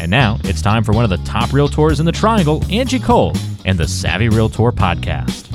And now it's time for one of the top realtors in the triangle, Angie Cole, and the Savvy Realtor podcast.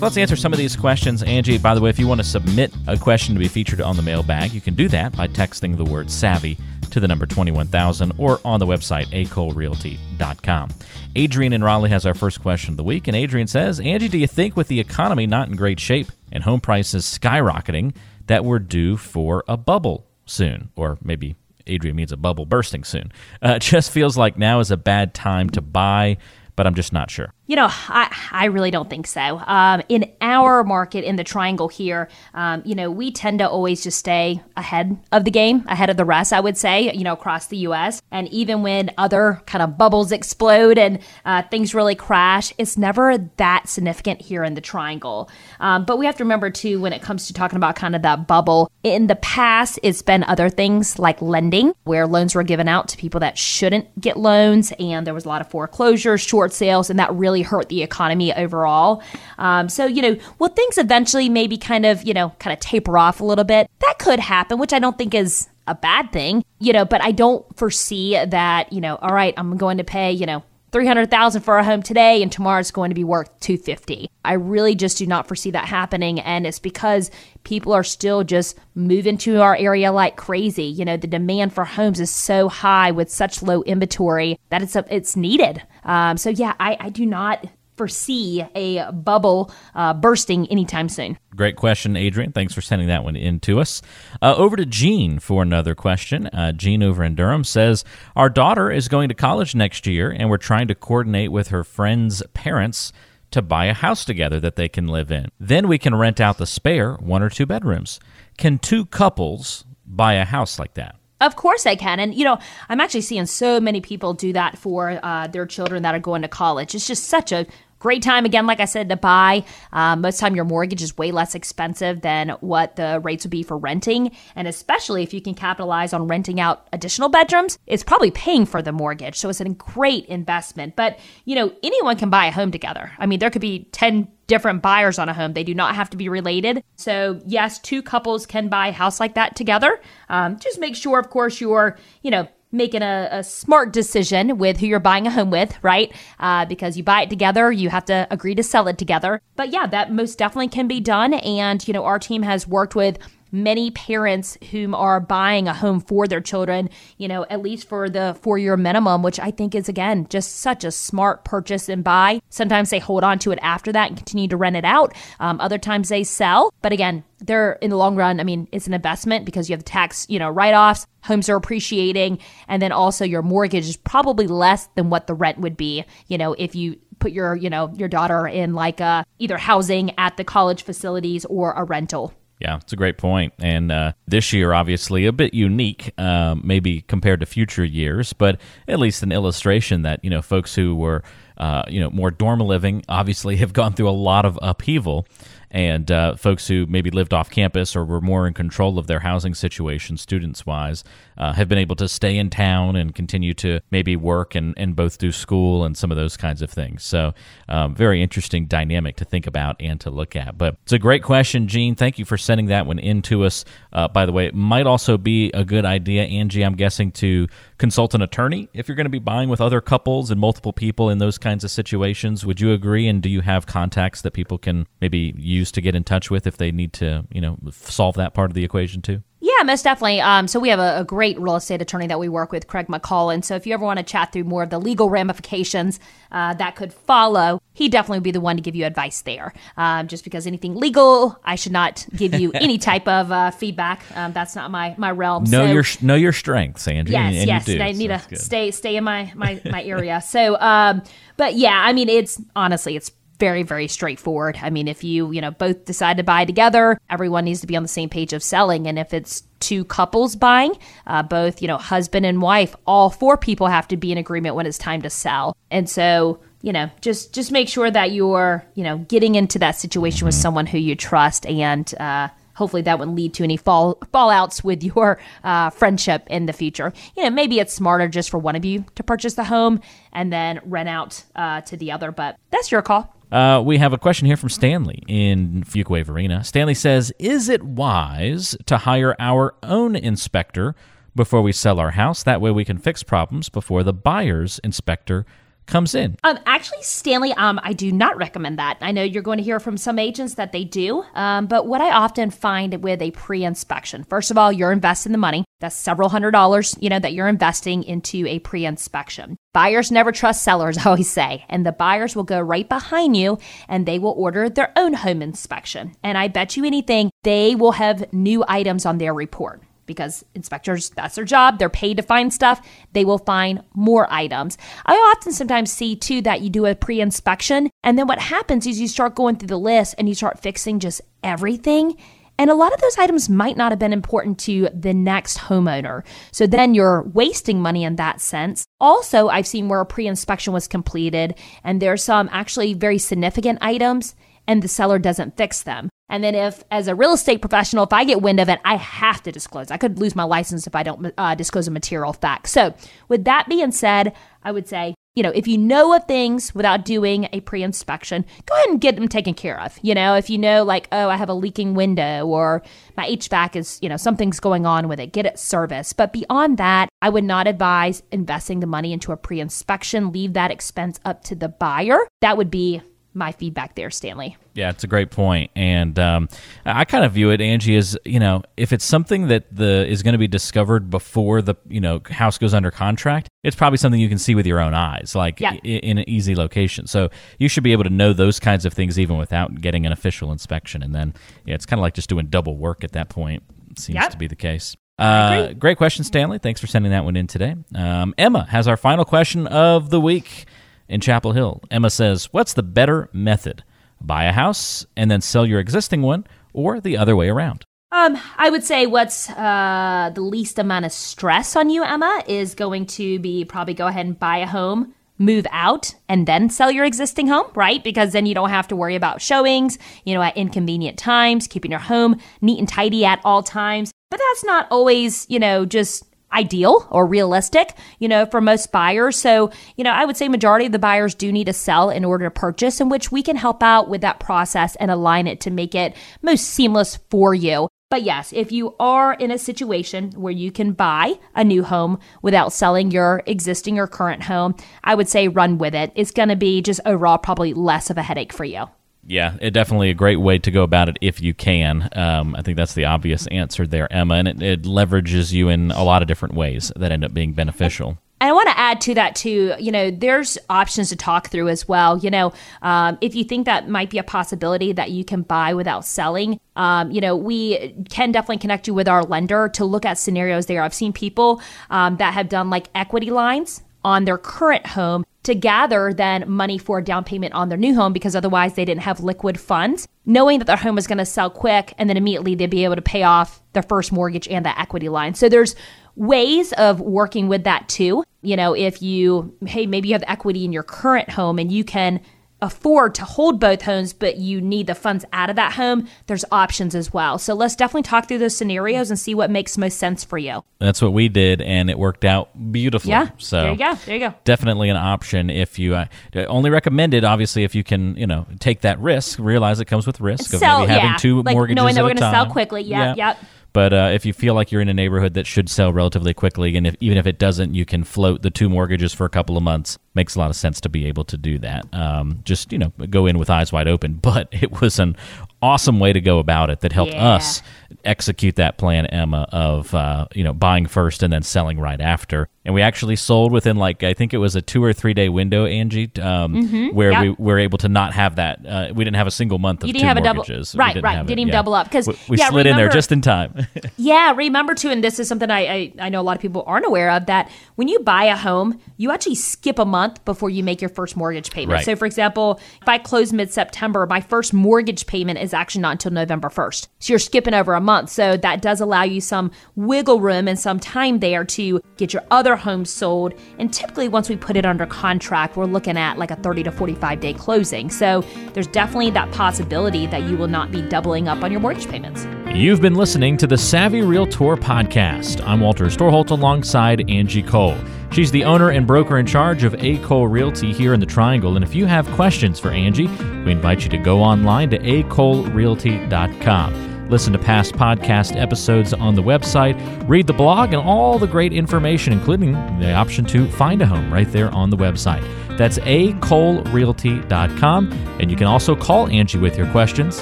Let's answer some of these questions. Angie, by the way, if you want to submit a question to be featured on the mailbag, you can do that by texting the word savvy to the number 21000 or on the website acolerealty.com. Adrian in Raleigh has our first question of the week, and Adrian says, Angie, do you think with the economy not in great shape and home prices skyrocketing that we're due for a bubble soon? Or maybe Adrian means a bubble bursting soon. Uh, just feels like now is a bad time to buy, but I'm just not sure. You know, I, I really don't think so. Um, in our market in the triangle here, um, you know, we tend to always just stay ahead of the game, ahead of the rest, I would say, you know, across the US. And even when other kind of bubbles explode and uh, things really crash, it's never that significant here in the triangle. Um, but we have to remember, too, when it comes to talking about kind of that bubble, in the past, it's been other things like lending, where loans were given out to people that shouldn't get loans. And there was a lot of foreclosures, short sales, and that really really hurt the economy overall. Um, so, you know, will things eventually maybe kind of, you know, kind of taper off a little bit? That could happen, which I don't think is a bad thing, you know, but I don't foresee that, you know, all right, I'm going to pay, you know, 300,000 for a home today and tomorrow it's going to be worth 250. I really just do not foresee that happening and it's because people are still just moving to our area like crazy. You know, the demand for homes is so high with such low inventory that it's a, it's needed. Um, so yeah, I, I do not foresee a bubble uh, bursting anytime soon. Great question, Adrian. Thanks for sending that one in to us. Uh, over to Jean for another question. Uh, Jean over in Durham says Our daughter is going to college next year, and we're trying to coordinate with her friends' parents to buy a house together that they can live in. Then we can rent out the spare one or two bedrooms. Can two couples buy a house like that? Of course I can. And, you know, I'm actually seeing so many people do that for uh, their children that are going to college. It's just such a Great time again, like I said, to buy. Um, most time your mortgage is way less expensive than what the rates would be for renting, and especially if you can capitalize on renting out additional bedrooms, it's probably paying for the mortgage. So it's a great investment. But you know, anyone can buy a home together. I mean, there could be ten different buyers on a home. They do not have to be related. So, yes, two couples can buy a house like that together. Um, just make sure, of course, you're, you know, making a, a, smart decision with who you're buying a home with, right? Uh, because you buy it together, you have to agree to sell it together. But yeah, that most definitely can be done. And, you know, our team has worked with many parents whom are buying a home for their children, you know, at least for the four year minimum, which I think is, again, just such a smart purchase and buy. Sometimes they hold on to it after that and continue to rent it out. Um, other times they sell. But again, they're in the long run, I mean, it's an investment because you have the tax, you know, write offs, homes are appreciating, and then also your mortgage is probably less than what the rent would be, you know, if you put your, you know, your daughter in like a, uh, either housing at the college facilities or a rental. Yeah, it's a great point. And uh, this year, obviously, a bit unique, uh, maybe compared to future years, but at least an illustration that, you know, folks who were, uh, you know, more dorm living obviously have gone through a lot of upheaval and uh, folks who maybe lived off campus or were more in control of their housing situation, students wise, uh, have been able to stay in town and continue to maybe work and, and both do school and some of those kinds of things. So, um, very interesting dynamic to think about and to look at. But it's a great question, Jean. Thank you for sending that one in to us. Uh, by the way, it might also be a good idea, Angie, I'm guessing, to consult an attorney if you're going to be buying with other couples and multiple people in those kinds of situations. Would you agree? And do you have contacts that people can maybe use to get in touch with if they need to, you know, solve that part of the equation too? Yeah, most definitely. Um, so we have a, a, great real estate attorney that we work with, Craig McCall. And so if you ever want to chat through more of the legal ramifications uh, that could follow, he definitely would be the one to give you advice there. Um, just because anything legal, I should not give you any type of uh, feedback. Um, that's not my my realm. Know so, your know your strengths, Andrew. Yes, and, yes. I need so to stay stay in my my my area. so, um, but yeah, I mean, it's honestly, it's very, very straightforward. I mean, if you, you know, both decide to buy together, everyone needs to be on the same page of selling. And if it's two couples buying, uh, both, you know, husband and wife, all four people have to be in agreement when it's time to sell. And so, you know, just just make sure that you're, you know, getting into that situation with someone who you trust and uh, hopefully that wouldn't lead to any fall fallouts with your uh, friendship in the future. You know, maybe it's smarter just for one of you to purchase the home and then rent out uh, to the other, but that's your call. Uh, we have a question here from Stanley in Fuquay-Varina. Stanley says, "Is it wise to hire our own inspector before we sell our house? That way, we can fix problems before the buyer's inspector comes in. Um, actually, Stanley, um, I do not recommend that. I know you're going to hear from some agents that they do, um, but what I often find with a pre-inspection, first of all, you're investing the money. That's several hundred dollars, you know, that you're investing into a pre-inspection. Buyers never trust sellers, I always say, and the buyers will go right behind you and they will order their own home inspection. And I bet you anything, they will have new items on their report because inspectors, that's their job. They're paid to find stuff. They will find more items. I often sometimes see too that you do a pre inspection, and then what happens is you start going through the list and you start fixing just everything. And a lot of those items might not have been important to the next homeowner. So then you're wasting money in that sense. Also, I've seen where a pre inspection was completed and there's some actually very significant items and the seller doesn't fix them. And then if, as a real estate professional, if I get wind of it, I have to disclose. I could lose my license if I don't uh, disclose a material fact. So, with that being said, I would say, you know, if you know of things without doing a pre inspection, go ahead and get them taken care of. You know, if you know, like, oh, I have a leaking window or my HVAC is, you know, something's going on with it, get it serviced. But beyond that, I would not advise investing the money into a pre inspection. Leave that expense up to the buyer. That would be my feedback there, Stanley. Yeah, it's a great point, and um, I kind of view it, Angie, as you know, if it's something that the is going to be discovered before the you know house goes under contract, it's probably something you can see with your own eyes, like yeah. in, in an easy location. So you should be able to know those kinds of things even without getting an official inspection. And then, yeah, it's kind of like just doing double work at that point. Seems yep. to be the case. Uh, great question, Stanley. Thanks for sending that one in today. Um, Emma has our final question of the week in Chapel Hill. Emma says, What's the better method? Buy a house and then sell your existing one, or the other way around? Um, I would say what's uh, the least amount of stress on you, Emma, is going to be probably go ahead and buy a home, move out, and then sell your existing home, right? Because then you don't have to worry about showings, you know, at inconvenient times, keeping your home neat and tidy at all times. But that's not always, you know, just ideal or realistic, you know, for most buyers. So, you know, I would say majority of the buyers do need to sell in order to purchase, in which we can help out with that process and align it to make it most seamless for you. But yes, if you are in a situation where you can buy a new home without selling your existing or current home, I would say run with it. It's going to be just overall probably less of a headache for you. Yeah, it definitely a great way to go about it if you can. Um, I think that's the obvious answer there, Emma, and it, it leverages you in a lot of different ways that end up being beneficial. And I want to add to that too. You know, there's options to talk through as well. You know, um, if you think that might be a possibility that you can buy without selling, um, you know, we can definitely connect you with our lender to look at scenarios there. I've seen people um, that have done like equity lines on their current home to gather then money for a down payment on their new home because otherwise they didn't have liquid funds, knowing that their home was going to sell quick and then immediately they'd be able to pay off their first mortgage and the equity line. So there's ways of working with that too. You know, if you, hey, maybe you have equity in your current home and you can afford to hold both homes, but you need the funds out of that home, there's options as well. So let's definitely talk through those scenarios and see what makes most sense for you. That's what we did, and it worked out beautifully. Yeah. So there you go. There you go. Definitely an option if you uh, only recommended, obviously, if you can, you know, take that risk. Realize it comes with risk of maybe having yeah. two like mortgages knowing that we're going to sell quickly. Yep. Yeah. Yep. But uh, if you feel like you're in a neighborhood that should sell relatively quickly, and if, even if it doesn't, you can float the two mortgages for a couple of months. Makes a lot of sense to be able to do that. Um, just you know, go in with eyes wide open. But it was an awesome way to go about it that helped yeah. us execute that plan, Emma, of uh, you know buying first and then selling right after. and we actually sold within like I think it was a two or three day window, Angie, um, Mm-hmm. where Yep. we were able to not have that. Uh, we didn't have a single month of You two didn't have a double- mortgages. Right, didn't right. Didn't even yeah. double up, 'cause, we, we yeah, slid in there just in time. Yeah, remember too, and this is something I, I I know a lot of people aren't aware of that when you buy a home, you actually skip a month before you make your first mortgage payment. Right. So, for example, if I close mid September, my first mortgage payment is actually not until November first. So you're skipping over a month. So that does allow you some wiggle room and some time there to get your other home sold. And typically, once we put it under contract, we're looking at like a 30 to 45 day closing. So there's definitely that possibility that you will not be doubling up on your mortgage payments. You've been listening to the Savvy Realtor podcast. I'm Walter Storholt alongside Angie Cole. She's the owner and broker in charge of A. Cole Realty here in the Triangle. And if you have questions for Angie, we invite you to go online to acolerealty.com. Listen to past podcast episodes on the website, read the blog, and all the great information, including the option to find a home right there on the website. That's acolerealty.com. And you can also call Angie with your questions,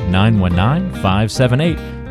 919 578